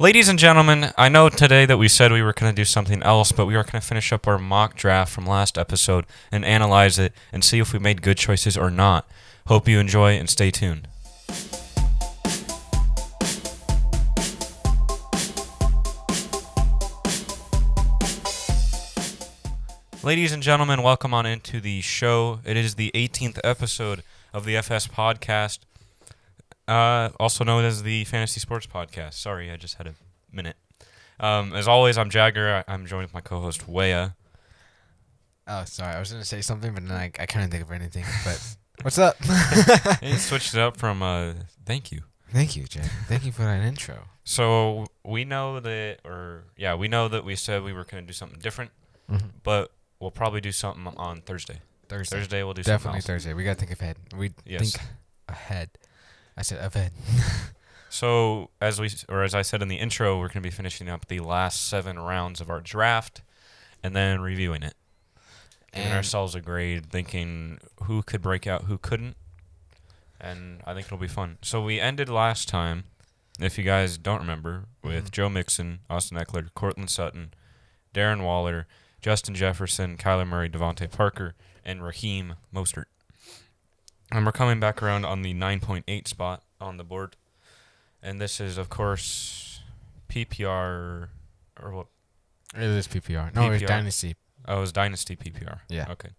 Ladies and gentlemen, I know today that we said we were going to do something else, but we are going to finish up our mock draft from last episode and analyze it and see if we made good choices or not. Hope you enjoy and stay tuned. Ladies and gentlemen, welcome on into the show. It is the 18th episode of the FS podcast, uh, also known as the Fantasy Sports Podcast. Sorry, I just had a minute. Um, as always, I'm Jagger. I- I'm joined with my co-host Waya. Oh, sorry. I was gonna say something, but then I, I couldn't think of anything. But what's up? He switched it up from uh, thank you. Thank you, Jay. Thank you for that intro. So we know that, or yeah, we know that we said we were going to do something different, Mm-hmm. but we'll probably do something on Thursday. Thursday. Thursday we'll do Definitely. Thursday. We gotta think ahead. We Yes. think ahead. I said ahead. So as we or as I said in the intro, we're going to be finishing up the last seven rounds of our draft, and then reviewing it, giving And- ourselves a grade, thinking who could break out, who couldn't, and I think it'll be fun. So we ended last time, if you guys don't remember, with Mhm. Joe Mixon, Austin Ekeler, Courtland Sutton, Darren Waller, Justin Jefferson, Kyler Murray, DeVante Parker, and Raheem Mostert. And we're coming back around on the 9.8 spot on the board. And this is, of course, PPR, or what? It is PPR. No, it's PPR. Dynasty. Oh, it was Dynasty PPR. Yeah. Okay.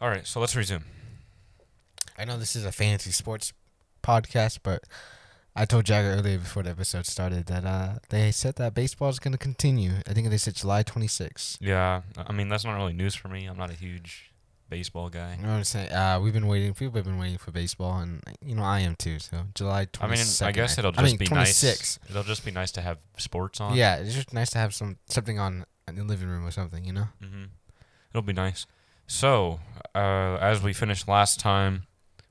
All right, so let's resume. I know this is a fantasy sports podcast, but I told Jagger earlier before the episode started that uh they said that baseball is gonna continue. I think they said July 26th. Yeah, I mean, that's not really news for me. I'm not a huge baseball guy. You know what I'm saying? Uh, we've been waiting. People have been waiting for baseball, and you know I am too. So July 26th. I mean, I guess it'll just I mean, be 26. nice. It'll just be nice to have sports on. Yeah, it's just nice to have some something on in the living room or something, you know. hmm It'll be nice. So, uh, as we finished last time,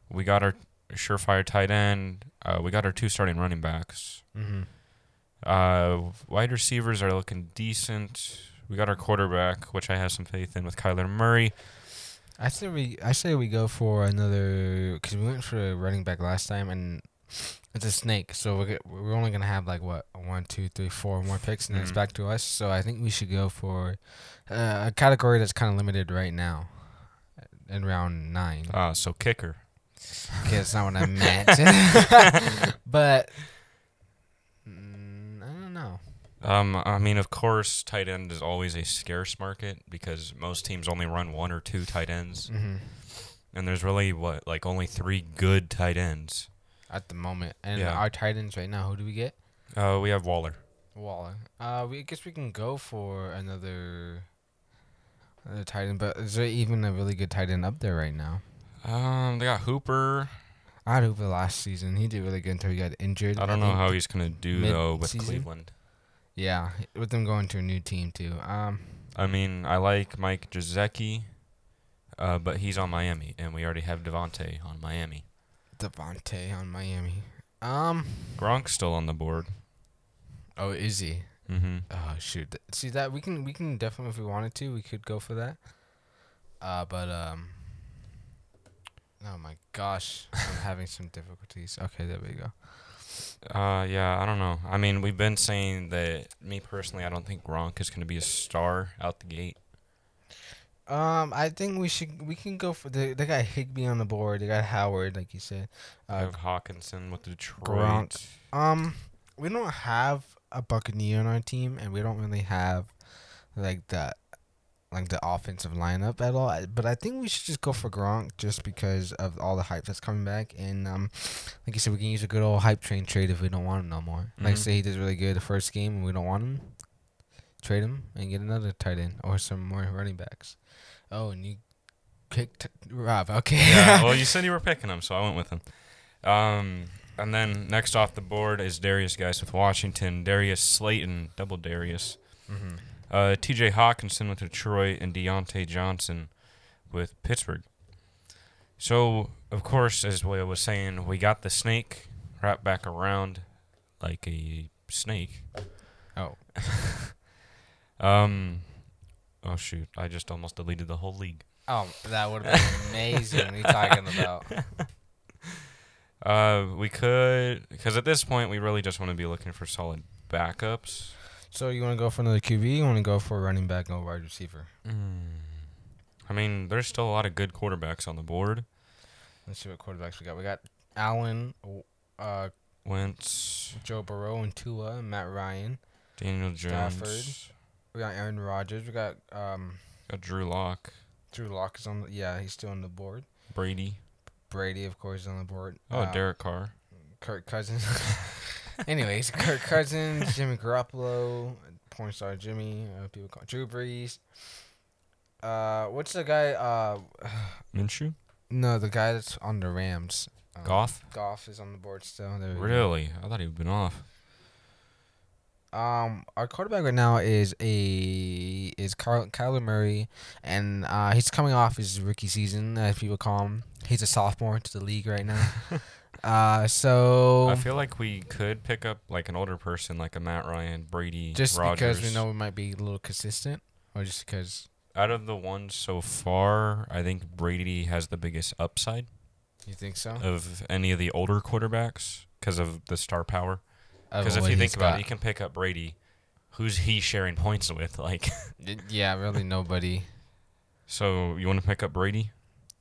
we got our surefire tight end. Uh, we got our two starting running backs. Mm-hmm. Uh, wide receivers are looking decent. We got our quarterback, which I have some faith in with Kyler Murray. I say we I say we go for another because we went for a running back last time, and it's a snake. So we're we're only gonna have like what one, two, three, four more picks, and then it's back to us. So I think we should go for uh, a category that's kind of limited right now, in round nine. Uh, so kicker. Okay, that's not what I meant. but mm, I don't know. Um, I mean, of course, tight end is always a scarce market because most teams only run one or two tight ends, hmm and there's really what like only three good tight ends. At the moment, and Yeah. our tight ends right now, who do we get? Uh, we have Waller. Waller. Uh, we I guess we can go for another another tight end, but is there even a really good tight end up there right now? Um, they got Hooper. I had Hooper last season. He did really good until he got injured. I don't know how he's gonna do though with mid-season? Cleveland. Yeah, with them going to a new team too. Um, I mean, I like Mike Gesicki, uh, but he's on Miami, and we already have DeVante on Miami. DeVante on Miami. Um, Gronk's still on the board. oh, is he? Mm-hmm. Oh shoot! See that we can we can definitely if we wanted to we could go for that. Uh, but um. Oh my gosh, I'm having some difficulties. Okay, there we go. Uh, yeah, I don't know. I mean, we've been saying that. Me personally, I don't think Gronk is gonna be a star out the gate. Um, I think we should we can go for the they got Higbee on the board. They got Howard, like you said. Uh, have Hockenson with Detroit. Gronk. um, we don't have a Buccaneer on our team, and we don't really have like the like the offensive lineup at all. But I think we should just go for Gronk just because of all the hype that's coming back. And um, like you said, we can use a good old hype train trade if we don't want him no more. Like Mhm. say he does really good the first game and we don't want him, trade him and get another tight end or some more running backs. Oh, and you picked Rob. Okay. yeah. Well, you said you were picking him, so I went with him. Um, and then next off the board is Darius Guice with Washington, Darius Slayton, double Darius, mm-hmm. Uh, T.J. Hockenson with Detroit, and Diontae Johnson with Pittsburgh. So, of course, as Will was saying, we got the snake wrapped back around like a snake. Oh. Um. Oh shoot! I just almost deleted the whole league. Oh, that would have been amazing. what are you talking about? Uh, we could, because at this point we really just want to be looking for solid backups. So you want to go for another QB? You want to go for a running back and a wide receiver? I mean, there's still a lot of good quarterbacks on the board. Let's see what quarterbacks we got. We got Allen, uh, Wentz, Joe Burrow, and Tua, Matt Ryan. Daniel Jones, Stafford. We got Aaron Rodgers. We got um, got Drew Lock, Drew Lock is on. The, yeah, he's still on the board. Brady. Brady, of course, is on the board. Oh, Uh, Derek Carr. Kirk Cousins. Anyways, Kirk Cousins, Jimmy Garoppolo, porn star Jimmy, uh, people call Drew Brees. Uh, what's the guy? Uh, Minshew. no, the guy that's on the Rams. Um, Goff. Goff is on the board still. There we go. Really? I thought he'd been off. Um, our quarterback right now is a is Carl, Kyler Murray, and uh, he's coming off his rookie season, as people call him. He's a sophomore to the league right now. uh, so I feel like we could pick up like an older person, like a Matt Ryan, Brady, just Rodgers. because we know we might be a little consistent, or just because Out of the ones so far, I think Brady has the biggest upside you think so? of any of the older quarterbacks because of the star power. Because if you think about got. it, you can pick up Brady. Who's he sharing points with? Like, yeah, really nobody. so you want to pick up Brady?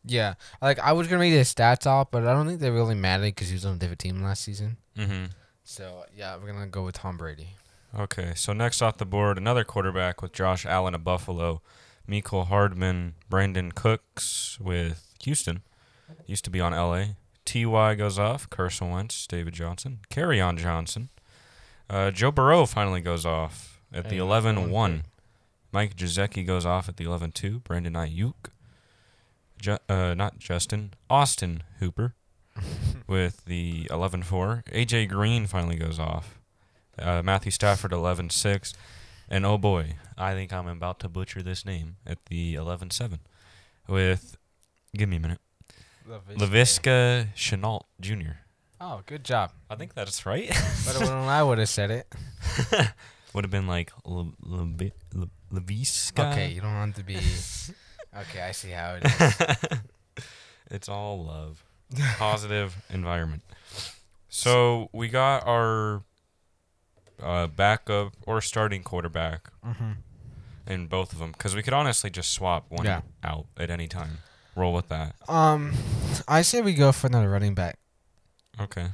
Yeah, like I was gonna read his stats off, but I don't think they really mattered because he was on a different team last season. Mm-hmm. So yeah, we're gonna go with Tom Brady. Okay, so next off the board, another quarterback with Josh Allen of Buffalo, Mecole Hardman, Brandin Cooks with Houston. Used to be on LA. Ty goes off. Carson Wentz, David Johnson, Kerryon Johnson. Uh, Joe Burrow finally goes off at the Hey, 11 that's 1. one Mike Gesicki goes off at the 11 2. Brandon Aiyuk. Ju- uh, not Justin. Austin Hooper with the 11 4. AJ Green finally goes off. Uh, Matthew Stafford 11 6. And oh boy, I think I'm about to butcher this name at the 11 7 with, give me a minute, Laviska Shenault Jr. Oh, good job. I think that's right. Better when I would have said it. Would have been like Le- Le- Le- Laviska. Okay, you don't want to be. Okay, I see how it is. it's all love. Positive environment. So we got our uh, backup or starting quarterback mm-hmm. in both of them because we could honestly just swap one Yeah. out at any time. Roll with that. Um, I say we go for another running back, Okay.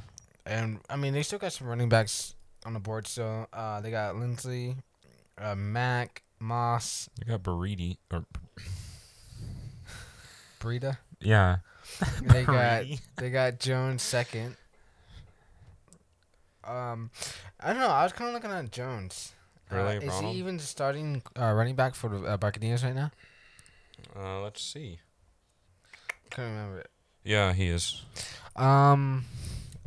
and I mean they still got some running backs on the board. So uh, they got Lindsey, uh, Mac, Moss, They got Buriti or Breida. yeah. They got they got Jones second. Um, I don't know. I was kind of looking at Jones. Really, uh, is he even starting uh, running back for the uh, Buccaneers right now? Uh, let's see. Couldn't remember it. Yeah, he is. Um,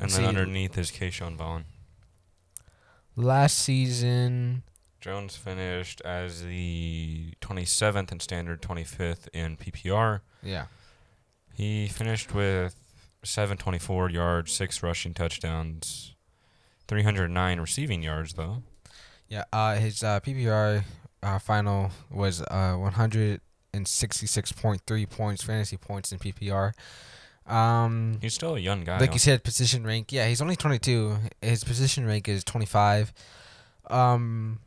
And then see. underneath is Ke'Shawn Vaughn. last season. Jones finished as the 27th in standard, 25th in PPR. Yeah. He finished with 724 yards, six rushing touchdowns, 309 receiving yards, though. Yeah, uh, his uh, PPR uh, final was uh, 166.3 points, fantasy points in PPR. Um, He's still a young guy. like you said, position rank. Yeah, he's only 22. His position rank is 25. Um,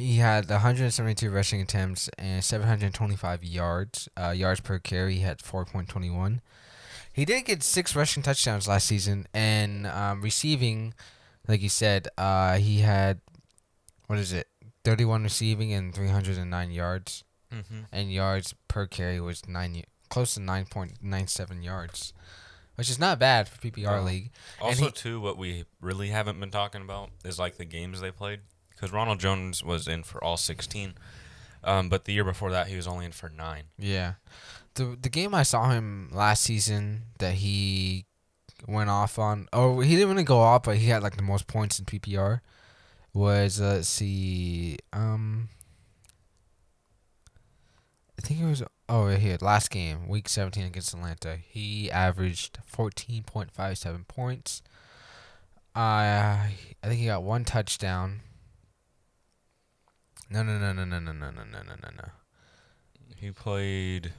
he had 172 rushing attempts and 725 yards. Uh, yards per carry, he had 4.21. He did get six rushing touchdowns last season, and um, receiving, like you said, uh, he had what is it, 31 receiving and 309 yards, hmm and yards per carry was nine, close to 9.97 yards, which is not bad for PPR league. Also, he- too, what we really haven't been talking about is like the games they played. Because Ronald Jones was in for all 16. Um, but the year before that, he was only in for nine. Yeah. The the game I saw him last season that he went off on oh he didn't really go off but he had like the most points in PPR was uh, let's see um I think it was oh right here last game week 17 against Atlanta he averaged 14.57 points uh I think he got one touchdown no no no no no no no no no no no no He played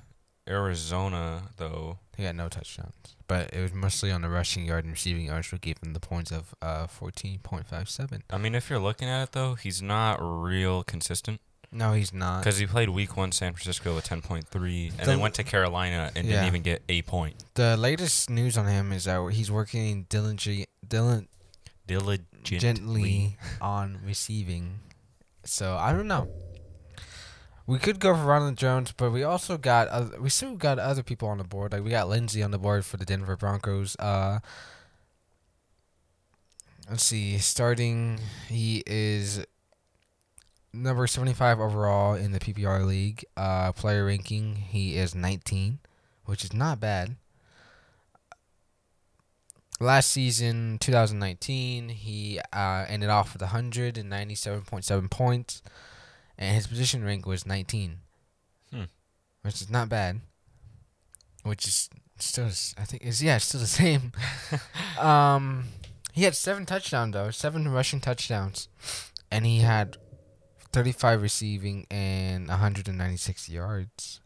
Arizona, though, He got no touchdowns, but it was mostly on the rushing yard and receiving yards, which gave him the points of uh fourteen point five seven. I mean, if you're looking at it though, he's not real consistent No, he's not. because he played Week One San Francisco with 10.3, and The- then went to Carolina and Yeah. didn't even get a point. The latest news on him is that he's working diligently, diligently Diligently. on receiving. So I don't know. We could go for Ronald Jones, but we also got other, we still got other people on the board. Like we got Lindsey on the board for the Denver Broncos. Uh, let's see. Starting, he is number seventy five overall in the PPR league. Uh, player ranking, he is nineteen, which is not bad. Last season, 2019, he uh, ended off with 197.7 points, and his position rank was 19, Hmm. which is not bad. Which is still, I think, is yeah, it's still the same. um, he had seven touchdowns though, seven rushing touchdowns, and he had 35 receiving and 196 yards.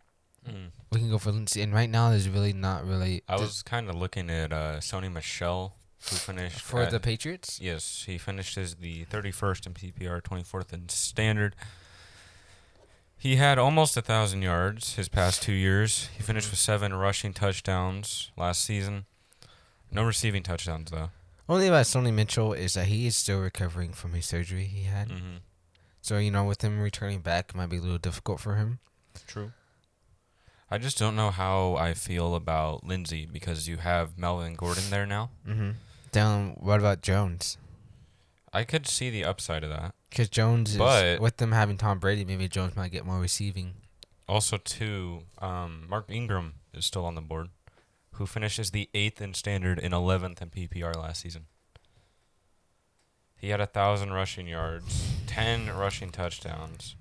Hmm. We can go for Lindsay, and right now there's really not really I was kind of looking at uh, Sony Michel, who finished for at- the Patriots. Yes, he finished as the 31st in PPR, 24th in standard. He had almost a thousand yards his past two years. He finished with seven rushing touchdowns last season. No receiving touchdowns though. Only about Sony Michel is that he is still recovering from his surgery he had. Mm-hmm. So you know, with him returning back, it might be a little difficult for him. True. I just don't know how I feel about Lindsey because you have Melvin Gordon there now. Mm-hmm. Down. What about Jones? I could see the upside of that. Because Jones is But- with them having Tom Brady, maybe Jones might get more receiving. Also, too, um, Mark Ingram is still on the board, who finishes the eighth in standard and 11th in PPR last season. He had a thousand rushing yards, 10 rushing touchdowns.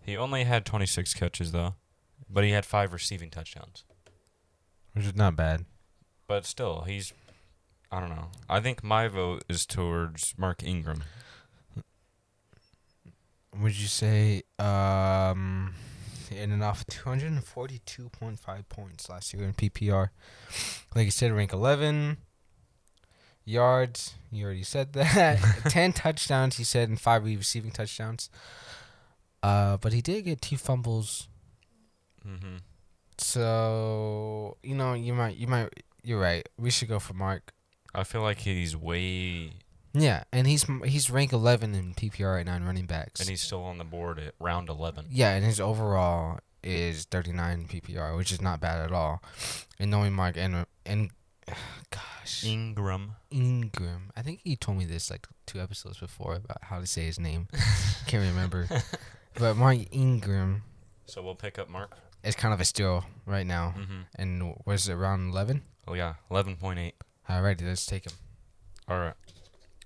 He only had 26 catches though, but he had five receiving touchdowns. Which is not bad. But still, he's I don't know. I think my vote is towards Mark Ingram. Would you say um he ended off two hundred and point five points last year in PPR. Like you said, rank eleven. Yards, you already said that. Ten touchdowns, he said, and five receiving touchdowns. Uh, but he did get two fumbles. Mm-hmm. So you know, you might, you might, you're right. We should go for Mark. I feel like he's way, Yeah, and he's he's rank eleven in PPR right now in running backs. and he's still on the board at round 11. Yeah, and his overall is 39 PPR, which is not bad at all. And knowing Mark and and gosh, Ingram. Ingram. I think he told me this like two episodes before about how to say his name. Can't remember. But Mark Ingram So we'll pick up Mark. Is kind of a steal right now. Mm-hmm. And was it around 11? Oh yeah, 11.8. All right, let's take him. All right.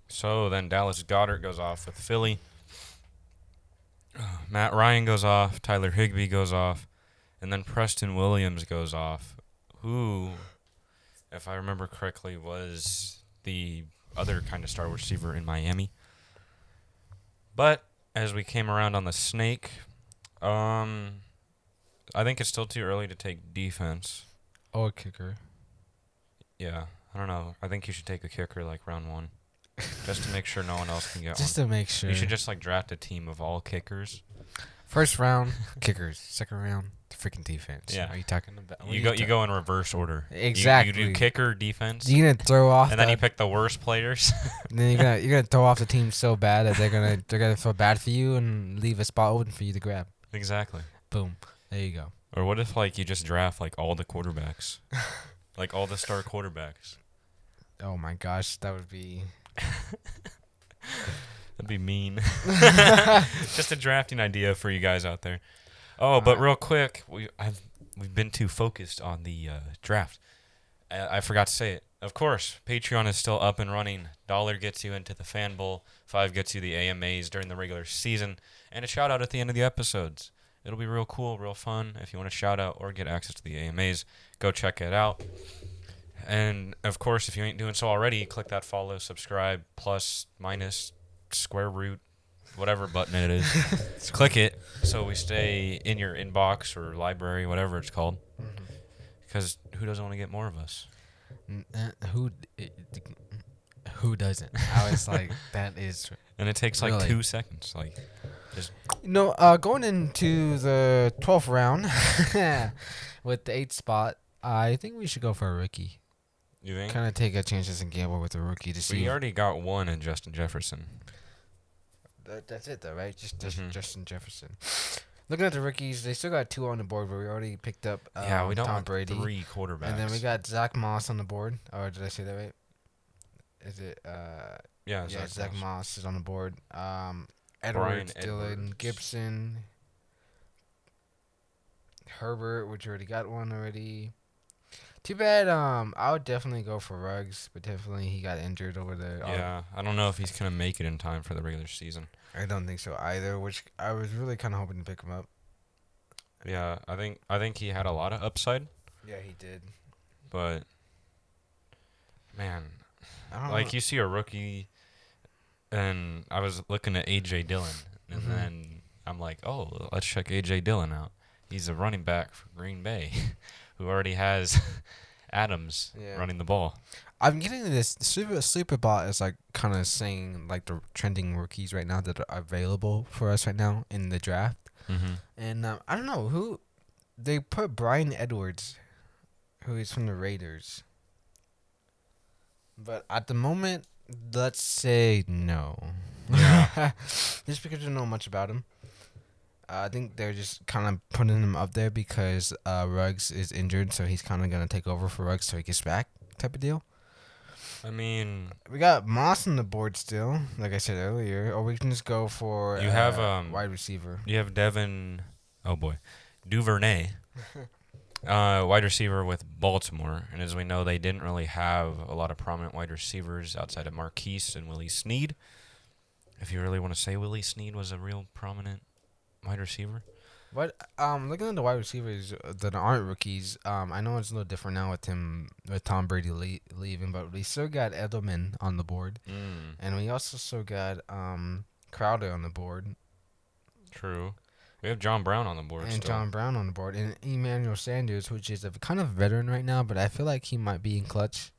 So then Dallas Goedert goes off with Philly. Matt Ryan goes off. Tyler Higbee goes off. And then Preston Williams goes off. Who, if I remember correctly, was the other kind of star receiver in Miami. But as we came around on the snake, um, I think it's still too early to take defense. Oh, a kicker. Yeah, I don't know. I think you should take a kicker like round one, just to make sure no one else can get it. Just one. to make sure. You should just like draft a team of all kickers. First round, kickers. Second round, freaking defense. Yeah. Are you talking about? you are go. You go in reverse order. You- You, do kicker, defense, You're gonna throw off, and then you pick the worst players. and then you're gonna you're gonna throw off the team so bad that they're gonna they're gonna feel bad for you and leave a spot open for you to grab. exactly. Boom. There you go. Or what if like you just draft like all the quarterbacks, like all the star quarterbacks? Oh my gosh, that would be. That'd be mean. just a drafting idea for you guys out there. Oh, but real quick, we I've we've been too focused on the uh, draft. I, I forgot to say it. Of course, Patreon is still up and running. Dollar gets you into the Fan Bowl. Five gets you the AMAs during the regular season, and a shout out at the end of the episodes. It'll be real cool, real fun. If you want to shout out or get access to the AMAs, go check it out. And of course, if you ain't doing so already, click that follow, subscribe, plus, minus, square root, whatever button it is. Click it so we stay in your inbox or library, whatever it's called. Because who doesn't want to get more of us? Uh, who i- who doesn't? I was like, that is And it takes like Really? two seconds. Like, no. Uh, going into the twelfth round with the eighth spot, I think we should go for a rookie. you think? Kind of take a chances and gamble with a rookie to see. We already got one in Justin Jefferson. That, that's it though, right? Just, just Mhm. Justin Jefferson. Looking at the rookies, they still got two on the board, but we already picked up um, yeah, we don't Tom want Brady, three quarterbacks. and then we got Zach Moss on the board. Or did I say that right? Is it? Uh, yeah, yeah, Zach Zach Moss. Moss is on the board. Um, Bryan Edwards, Dylan, Edwards. Gibson, Herbert, which already got one already. Too bad. Um, I would definitely go for Ruggs, but definitely he got injured over there. Yeah, I don't know if he's gonna make it in time for the regular season. I don't think so either. Which I was really kind of hoping to pick him up. Yeah, I think I think he had a lot of upside, Yeah, he did. but man, I don't like know. you see a rookie, and I was looking at AJ Dillon, and Mhm. then I'm like, oh, let's check AJ Dillon out. He's a running back for Green Bay, who already has Adams Yeah. running the ball. I'm getting this super Superbot is like kind of saying like the trending rookies right now that are available for us right now in the draft. Mm-hmm. And um, I don't know who they put Bryan Edwards, who is from the Raiders. But at the moment, let's say no. Yeah. just because we don't know much about him. Uh, I think they're just kind of putting him up there because uh, Ruggs is injured, so he's kind of gonna take over for Ruggs so he gets back, type of deal. I mean, We got Moss on the board still, like I said earlier, or we can just go for You have, uh, um, wide receiver. you have Devin, oh boy, Duvernay, uh, wide receiver with Baltimore, and as we know, they didn't really have a lot of prominent wide receivers outside of Marquise and Willie Snead. If you really want to say Willie Snead was a real prominent wide receiver, But um looking at the wide receivers that aren't rookies, um I know it's a little different now with him with Tom Brady le- leaving, but we still got Edelman on the board, mm, and we also still got um Crowder on the board, true. We have John Brown on the board and still. John Brown on the board, and Emmanuel Sanders, which is a kind of veteran right now, but I feel like he might be in clutch.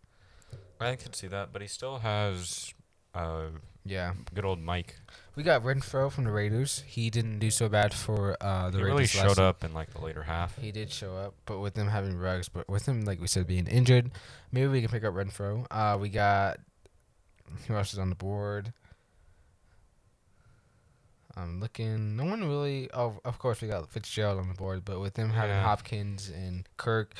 I could see that, but he still has uh, Yeah, good old Mike. we got Renfrow from the Raiders. He didn't do so bad for uh the he Raiders. really showed year. up in like the later half. He did show up, but with them having Ruggs, but with him, like we said, being injured, maybe we can pick up Renfrow. Uh, we got who else is on the board? I'm looking. No one really. Oh, of course we got Fitzgerald on the board, but with them having Yeah. Hopkins and Kirk,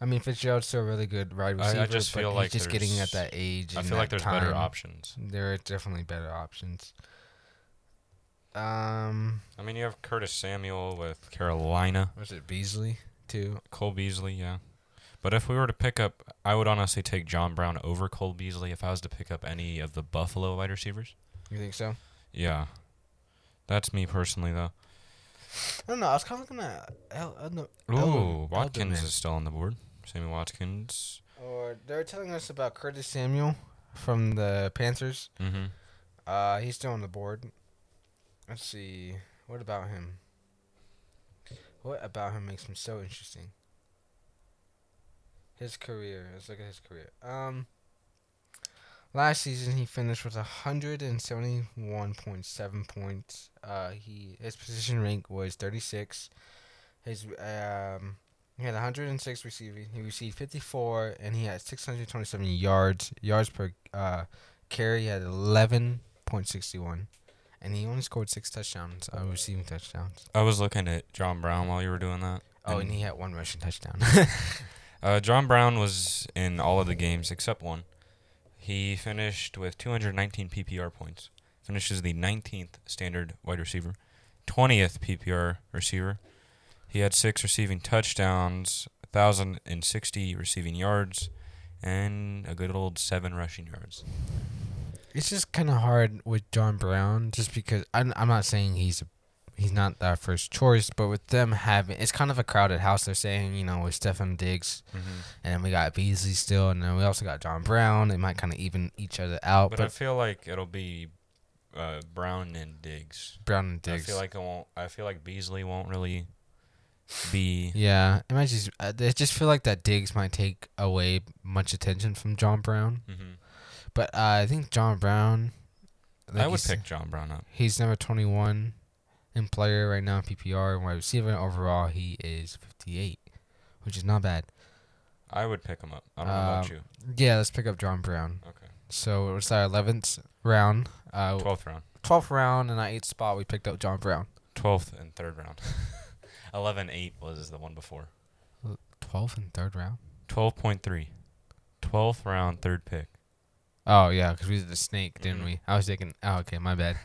I mean Fitzgerald's still a really good wide I- I receiver. just feel he's like just getting at that age. I feel like there's better options. There are definitely better options. Um, I mean, you have Curtis Samuel with Carolina, was it Beasley too? Cole Beasley, yeah. But if we were to pick up, I would honestly take John Brown over Cole Beasley if I was to pick up any of the Buffalo wide receivers. You think so? Yeah. That's me personally, though. I don't know. I was kind of looking at. El, El, Ooh, Elderman. Watkins Elderman. is still on the board. Sammy Watkins. Or they're telling us about Curtis Samuel from the Panthers. Mm-hmm. Uh, he's still on the board. Let's see. What about him? What about him makes him so interesting? His career. Let's look at his career. Um, last season he finished with hundred and seventy-one point seven points. Uh, he his position rank was thirty-six. His um. He had 106 receiving. He received 54, and he had 627 yards. Yards per uh, carry. He had 11.61, and he only scored six touchdowns. Uh, receiving touchdowns. I was looking at John Brown while you were doing that. Oh, and he had one rushing touchdown. Uh, John Brown was in all of the games except one. He finished with 219 PPR points. Finishes the 19th standard wide receiver, 20th PPR receiver. He had six receiving touchdowns, 1,060 receiving yards, and a good old seven rushing yards. it's just kind of hard with John Brown, just because I'm, I'm not saying he's he's not our first choice, but with them having it's kind of a crowded house. They're saying you know with Stefon Diggs, Mm-hmm. and we got Beasley still, and then we also got John Brown. They might kind of even each other out, But, but I feel like it'll be uh, Brown and Diggs. Brown and Diggs. I feel like it won't. I feel like Beasley won't really be. yeah, it might just. I I just feel like that Diggs might take away much attention from John Brown. hmm But uh, I think John Brown. like I would pick John Brown up. He's number twenty one in player right now in PPR and wide receiver overall he is fifty eight, which is not bad. I would pick him up. I don't know about Um, you. Yeah, let's pick up John Brown. Okay. So it was our eleventh round, uh, Twelfth round. twelfth round, and our eighth spot we picked up John Brown. Twelfth and third round. 11-8 was the one before. Twelfth and third round. Twelve point three. Twelfth round, third pick. Oh yeah, because we did the snake, didn't Mhm. we? I was thinking. Oh, okay, my bad.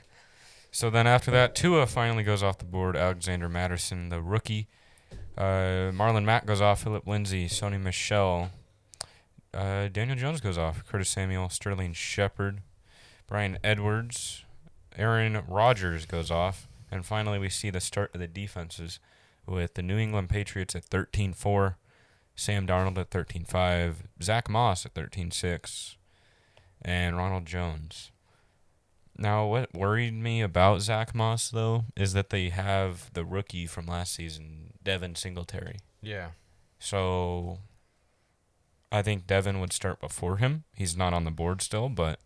So then after that, Tua finally goes off the board. Alexander Mattison, the rookie. Uh, Marlon Mack goes off. Philip Lindsay, Sony Michel. Uh, Daniel Jones goes off. Curtis Samuel, Sterling Shepard, Bryan Edwards, Aaron Rodgers goes off. And finally, we see the start of the defenses with the New England Patriots at 13 4, Sam Darnold at 13 5, Zach Moss at 13 6, and Ronald Jones. Now, what worried me about Zach Moss though is that they have the rookie from last season, Devin Singletary. Yeah. So, I think Devin would start before him. He's not on the board still, but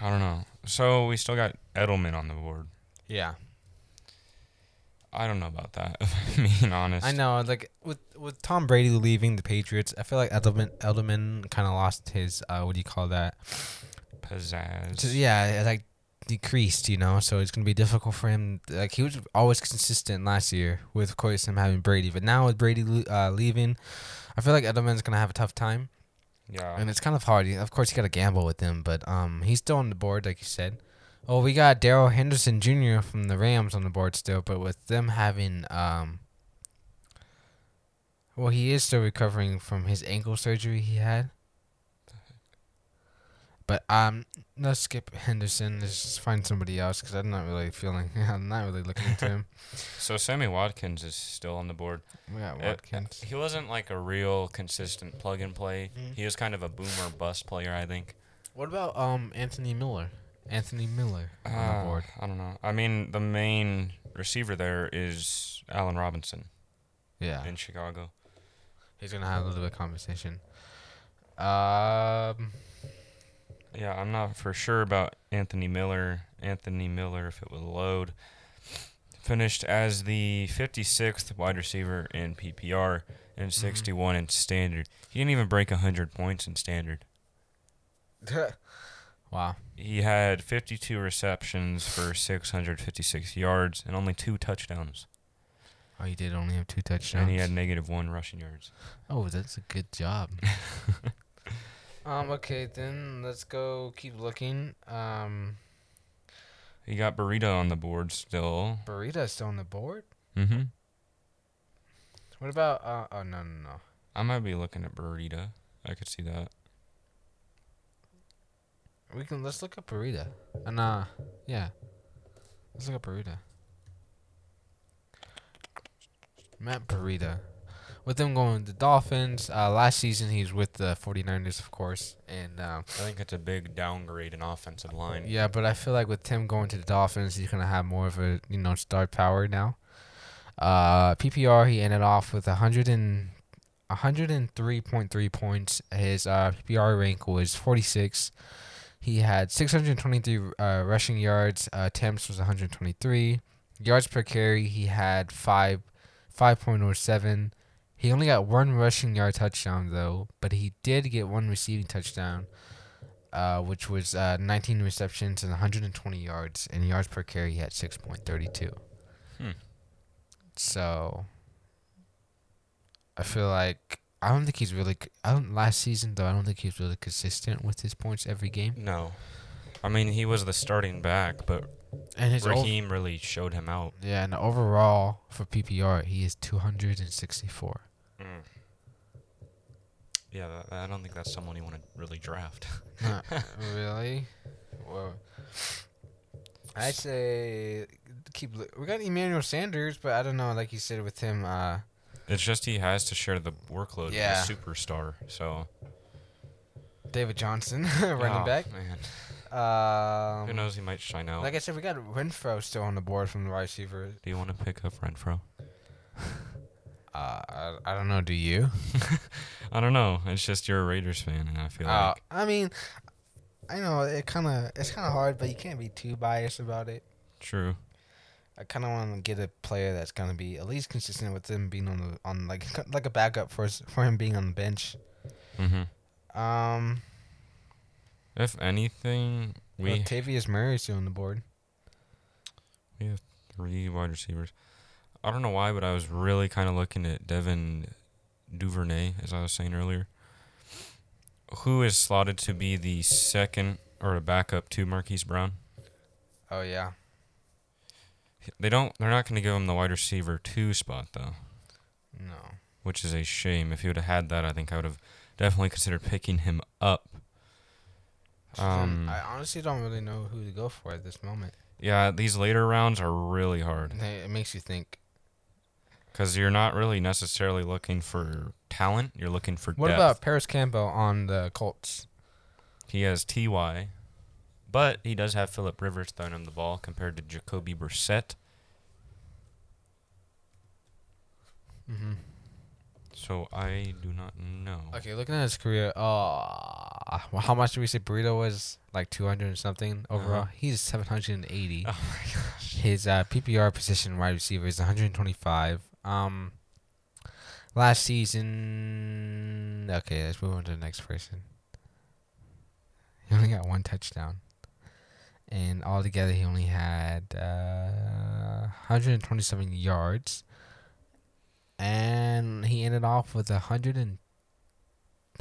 I don't know. So we still got Edelman on the board. Yeah. I don't know about that. Being honest, I know, like with with Tom Brady leaving the Patriots, I feel like Edelman Edelman kind of lost his uh, what do you call that? Pizzazz. Yeah, it, like decreased, you know. So it's gonna be difficult for him. Like he was always consistent last year with, of course, him having Brady, but now with Brady uh, leaving, I feel like Edelman's gonna have a tough time, Yeah, and it's kind of hard. Of course, you got to gamble with him, but um, he's still on the board, like you said. Oh, we got Darrell Henderson Jr. from the Rams on the board still, but with them having um. Well, he is still recovering from his ankle surgery he had. But um, let's skip Henderson. Let's just find somebody else because I'm not really feeling. I'm not really looking to him. so Sammy Watkins is still on the board. We got Uh, Watkins. he wasn't like a real consistent plug and play. Mhm. He was kind of a boomer bust player, I think. What about um Anthony Miller? Anthony Miller on the Uh, board. I don't know. I mean, the main receiver there is Allen Robinson Yeah, in Chicago. he's gonna have a little bit of conversation. Um, Yeah, I'm not for sure about Anthony Miller. Anthony Miller, if it will load, finished as the 56th wide receiver in PPR and mm-hmm. 61 in standard. He didn't even break 100 points in standard. wow. He had 52 receptions for 656 yards and only two touchdowns. Oh, he did only have two touchdowns. And he had negative one rushing yards. Oh, that's a good job. um. Okay, then let's go. Keep looking. Um, He got Burrito on the board still. Burrito still on the board. Mm-hmm. What about? Uh, oh no no no. I might be looking at Burrito. I could see that. We can let's look up Burrito. And uh, yeah, let's look up Burrito. Matt Burrito. With him going to the Dolphins, uh, last season he was with the 49ers, of course, and um, I think it's a big downgrade in offensive line. Yeah, but I feel like with Tim going to the Dolphins, he's gonna have more of a you know star power now. Uh, PPR he ended off with a hundred and a hundred and three point three points. His uh, PPR rank was forty six. He had six hundred twenty three uh, rushing yards. Uh, attempts was one hundred twenty three. Yards per carry he had five five point oh seven. He only got one rushing yard touchdown though, but he did get one receiving touchdown uh, which was uh, 19 receptions and 120 yards, and yards per carry he had 6.32. Hmm. So I feel like I don't think he's really. I don't last season though. I don't think he was really consistent with his points every game. No. I mean, he was the starting back, but And his ov- Raheem really showed him out. yeah, and overall for PPR he is 264. Yeah, I don't think that's someone you want to really draft. Not really. Well, I'd say keep. li- We got Emmanuel Sanders, but I don't know. Like you said with him, uh, It's just he has to share the workload Yeah. with a superstar. So David Johnson, running Oh, back. Man. Um, Who knows? He might shine out. Like I said, we got Renfrow still on the board from the wide receiver. Do you want to pick up Renfrow? Uh, I, I don't know. Do you? I don't know. It's just you're a Raiders fan, and I feel Uh, like I mean, I know it kind of it's kind of hard, but you can't be too biased about it. true. I kind of want to get a player that's gonna be at least consistent with him being on the on like like a backup for his, for him being on the bench. Mm-hmm. Um, If anything, we Latavius Murray still on the board. We have three wide receivers. I don't know why, but I was really kind of looking at Devin Duvernay, as I was saying earlier, who is slotted to be the second or a backup to Marquise Brown. Oh yeah, They don't. They're not going to give him the wide receiver two spot though, no. which is a shame. If he would have had that, I think I would have definitely considered picking him up. Um, I honestly don't really know who to go for at this moment. yeah, these later rounds are really hard It it makes you think. Because you're not really necessarily looking for talent. You're looking for What depth. about Parris Campbell on the Colts? He has Ty, but he does have Philip Rivers throwing him the ball compared to Jacoby Brissett. Mm-hmm. So I do not know. Okay, looking at his career, uh, well, how much did we say Burrito was? Like 200 and something overall? Uh-huh. He's 780. Oh my gosh. His uh, PPR position wide receiver is 125. Um, last season. Okay, let's move on to the next person. He only got one touchdown, and altogether he only had uh, 127 yards, and he ended off with a 100 and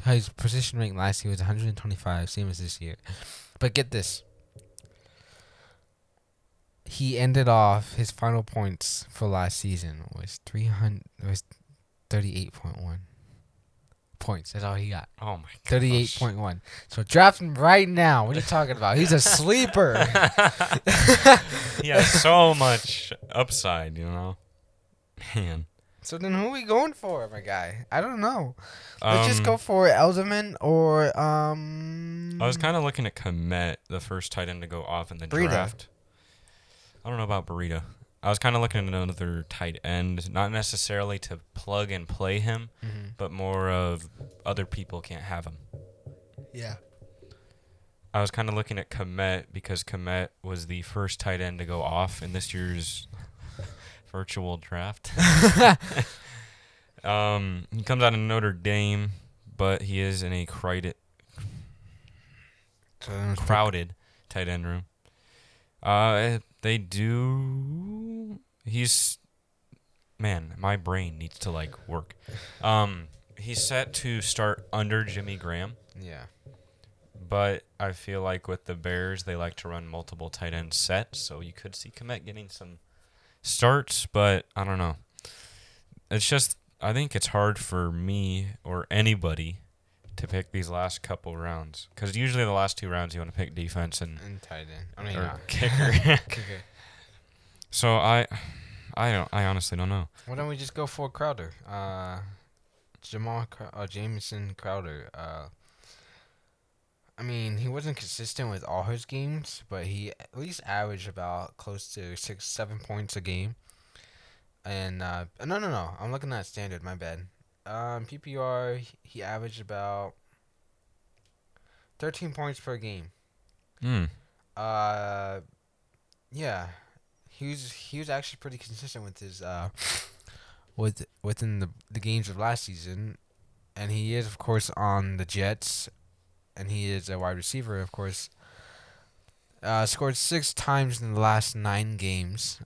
his position rank last year was 125, same as this year. But get this he ended off his final points for last season was 300 was 38.1 points that's all he got Oh my gosh. 38.1 so draft him right now what are you talking about he's a sleeper he has so much upside, you know. Man. so then who are we going for my guy i don't know let's just Um, go for elderman or um I was kind of looking at Kmet, the first tight end to go off in the Breida. draft. I don't know about Burrito. I was kind of looking at another tight end, not necessarily to plug and play him, Mhm. but more of other people can't have him. yeah I was kind of looking at Kmet because Kmet was the first tight end to go off in this year's virtual draft. um, he comes out of Notre Dame, but he is in a crowded, so then let's pick- crowded tight end room. Uh, they do. He's man, my brain needs to like work. Um, he's set to start under Jimmy Graham. yeah But I feel like with the Bears, they like to run multiple tight end sets, so you could see Kmet getting some starts, but I don't know. It's just I think it's hard for me or anybody to pick these last couple rounds because usually the last two rounds you want to pick defense and and tight end i mean or kicker. kicker. so I, I don't. I honestly don't know. Why don't we just go for Crowder? Uh, Jamal Crow- uh, Jameson Crowder. Uh, I mean, he wasn't consistent with all his games, but he at least averaged about close to six, seven points a game. And uh, no, no, no, I'm looking at standard. My bad. Um, PPR, he- he averaged about thirteen points per game. Hmm. Uh, yeah, he was he was actually pretty consistent with his uh, with within the the games of last season, and he is of course on the Jets, and he is a wide receiver of course. Uh, scored six times in the last nine games.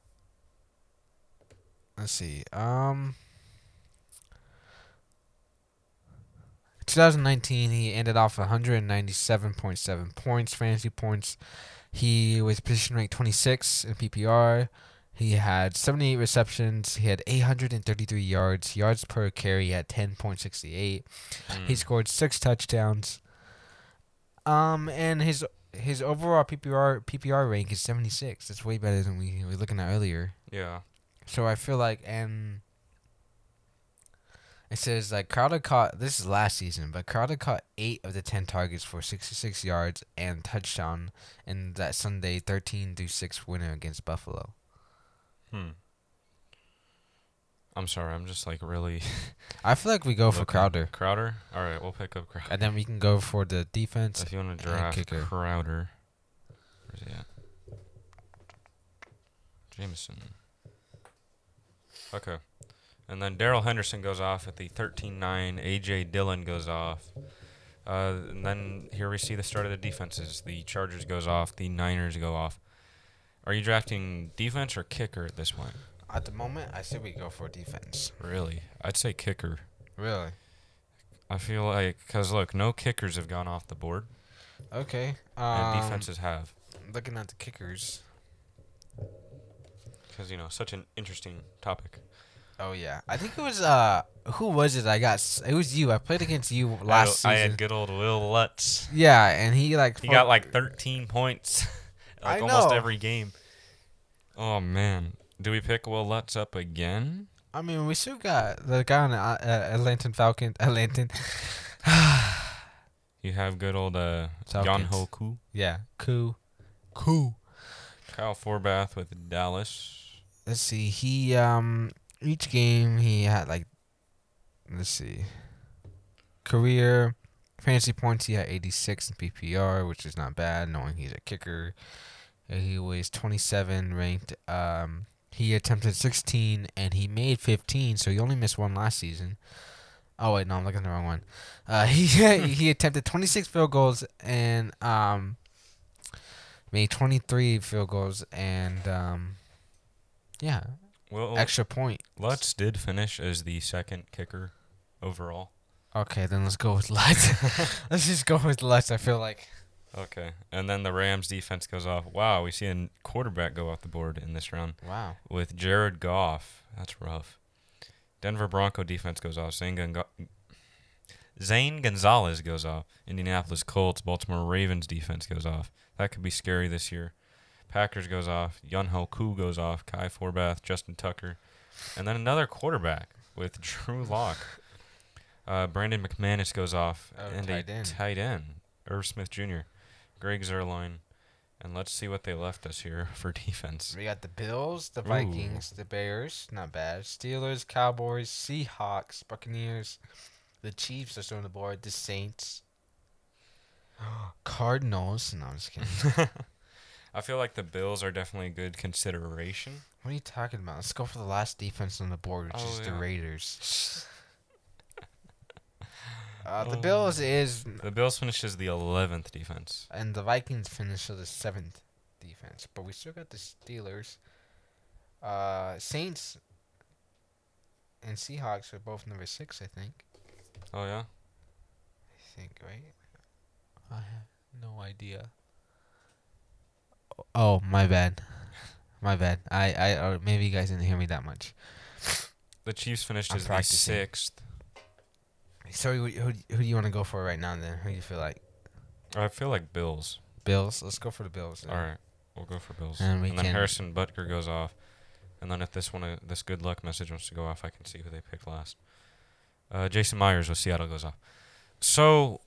Let's see. Um. 2019, he ended off 197.7 points, fantasy points. He was position ranked 26 in PPR. He had 78 receptions. He had 833 yards. Yards per carry at 10.68. Hmm. He scored six touchdowns. Um, and his his overall PPR PPR rank is 76. That's way better than we were looking at earlier. yeah. So I feel like and It says like Crowder caught this is last season, but Crowder caught eight of the ten targets for sixty six yards and touchdown in that Sunday thirteen to six winner against Buffalo. Hmm. I'm sorry. I'm just like really. I feel like we go for Crowder, Crowder. All right, we'll pick up Crowder. and then we can go for the defense. If you want to draft kicker. Crowder, where's he at? Jameson. Okay. And then Darrell Henderson goes off at the 13 9. A.J. Dillon goes off. Uh, and then here we see the start of the defenses. The Chargers goes off. The Niners go off. Are you drafting defense or kicker at this point? At the moment, I say we go for defense. Really? I'd say kicker. Really? I feel like, because look, no kickers have gone off the board, Okay. and Um, defenses have. Looking at the kickers. Because, you know, such an interesting topic. Oh yeah, I think it was uh who was it? I got it was you. I played against you last I, I season. had good old Wil Lutz. yeah, and he like He fu- got like 13 points, like I almost know. every game. Oh man, do we pick Wil Lutz up again? I mean, we still got the guy on the uh, uh, Atlantan Falcon. Atlantan. You have good old uh, Younghoe Koo, yeah, cool, cool. Kai Forbath with Dallas. Let's see. He um each game he had like let's see. Career fantasy points he had 86 in PPR, which is not bad knowing he's a kicker. He was 27 ranked. Um he attempted 16 and he made 15, so he only missed one last season. Oh wait, no, I'm looking at the wrong one. Uh, he he attempted 26 field goals and um made 23 field goals and um yeah, Well, extra point. Lutz did finish as the second kicker overall. Okay, then let's go with Lutz. let's just go with Lutz. I feel like. Okay, and then the Rams defense goes off. Wow, we see a quarterback go off the board in this round. Wow. with Jared Goff. That's rough. Denver Bronco defense goes off. Zane, Gonga- Zane Gonzalez goes off. Indianapolis Colts, Baltimore Ravens defense goes off. That could be scary this year. Packers goes off. Younghoe Koo goes off. Kai Forbath, Justin Tucker, and then another quarterback with Drew Lock. Uh, Brandon McManus goes off, Oh, and tight a end. tight end, Irv Smith Jr., Greg Zuerlein, and let's see what they left us here for defense. We got the Bills, the Ooh. Vikings, the Bears, not bad. Steelers, Cowboys, Seahawks, Buccaneers, the Chiefs are still on the board. The Saints, Cardinals. No, I'm just kidding. I feel like the Bills are definitely a good consideration. what are you talking about? Let's go for the last defense on the board, which Oh, is the. Raiders. Uh, the Oh. Bills is, The Bills finishes the 11th defense. and the Vikings finish as the seventh defense, but we still got the Steelers. Uh, Saints and Seahawks are both number six, I think. Oh yeah. I think, right? I have no idea. Oh, my bad. My bad. I, I, or maybe you guys didn't hear me that much. The Chiefs finished I'm as the sixth. So, who, who, who do you want to go for right now? Then, who do you feel like? I feel like Bills. Bills. Let's go for the Bills. then. All right, we'll go for Bills. And we then Harrison Butker goes off. And then if this one, uh, this good luck message wants to go off, I can see who they pick last. Uh, Jason Myers with Seattle goes off. So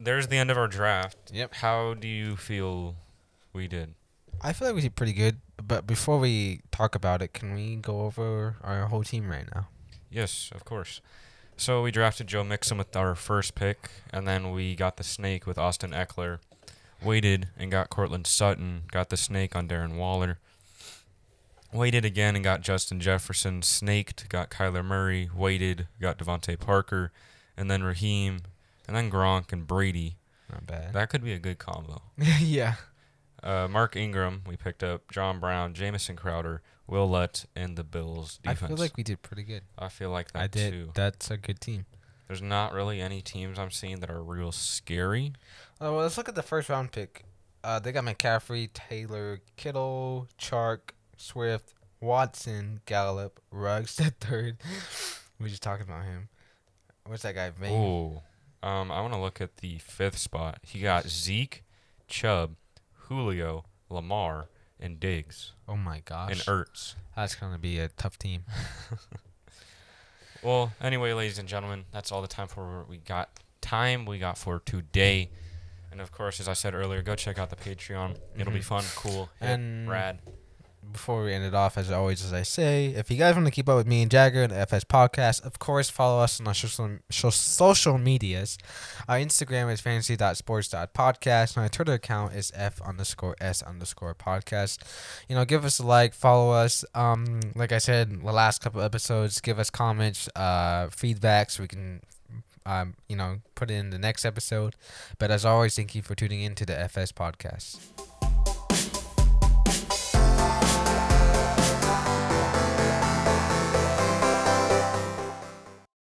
there's the end of our draft. Yep. How do you feel we did? I feel like we did pretty good. But before we talk about it, can we go over our whole team right now? Yes, of course. So we drafted Joe Mixon with our first pick, and then we got the snake with Austin Ekeler. Waited and got Courtland Sutton. Got the snake on Darren Waller. Waited again and got Justin Jefferson. Snaked, got Kyler Murray. Waited, got DeVante Parker, and then Raheem, and then Gronk and Brady. Not bad. That could be a good combo. yeah. Uh, Mark Ingram, we picked up John Brown, Jamison Crowder, Wil Lutz, and the Bills defense. I feel like we did pretty good. I feel like that I did. too. That's a good team. There's not really any teams I'm seeing that are real scary. Oh, well, let's look at the first round pick. Uh, they got McCaffrey, Taylor, Kittle, Chark, Swift, Watson, Gallup, Ruggs the third. we just talking about him. What's that guy? Vane? Ooh. Um, I want to look at the fifth spot. He got Zeke, Chubb, Julio, Lamar, and Diggs, Oh my gosh, and Ertz. that's gonna be a tough team. Well, anyway, ladies and gentlemen, that's all the time for we got time we got for today. And of course, as I said earlier, go check out the Patreon. It'll be Mhm. fun, cool, hip, And- rad. Before we end it off, as always, as I say, if you guys want to keep up with me and Jagger and the FS podcast, of course, follow us on our social, so- social medias. Our Instagram is fantasy.sports.podcast, and our Twitter account is F underscore S underscore podcast. You know, give us a like, follow us. Um, like I said, the last couple episodes, give us comments, uh, feedback, so we can. Um, you know, put it in the next episode. But as always, thank you for tuning in to the FS podcast.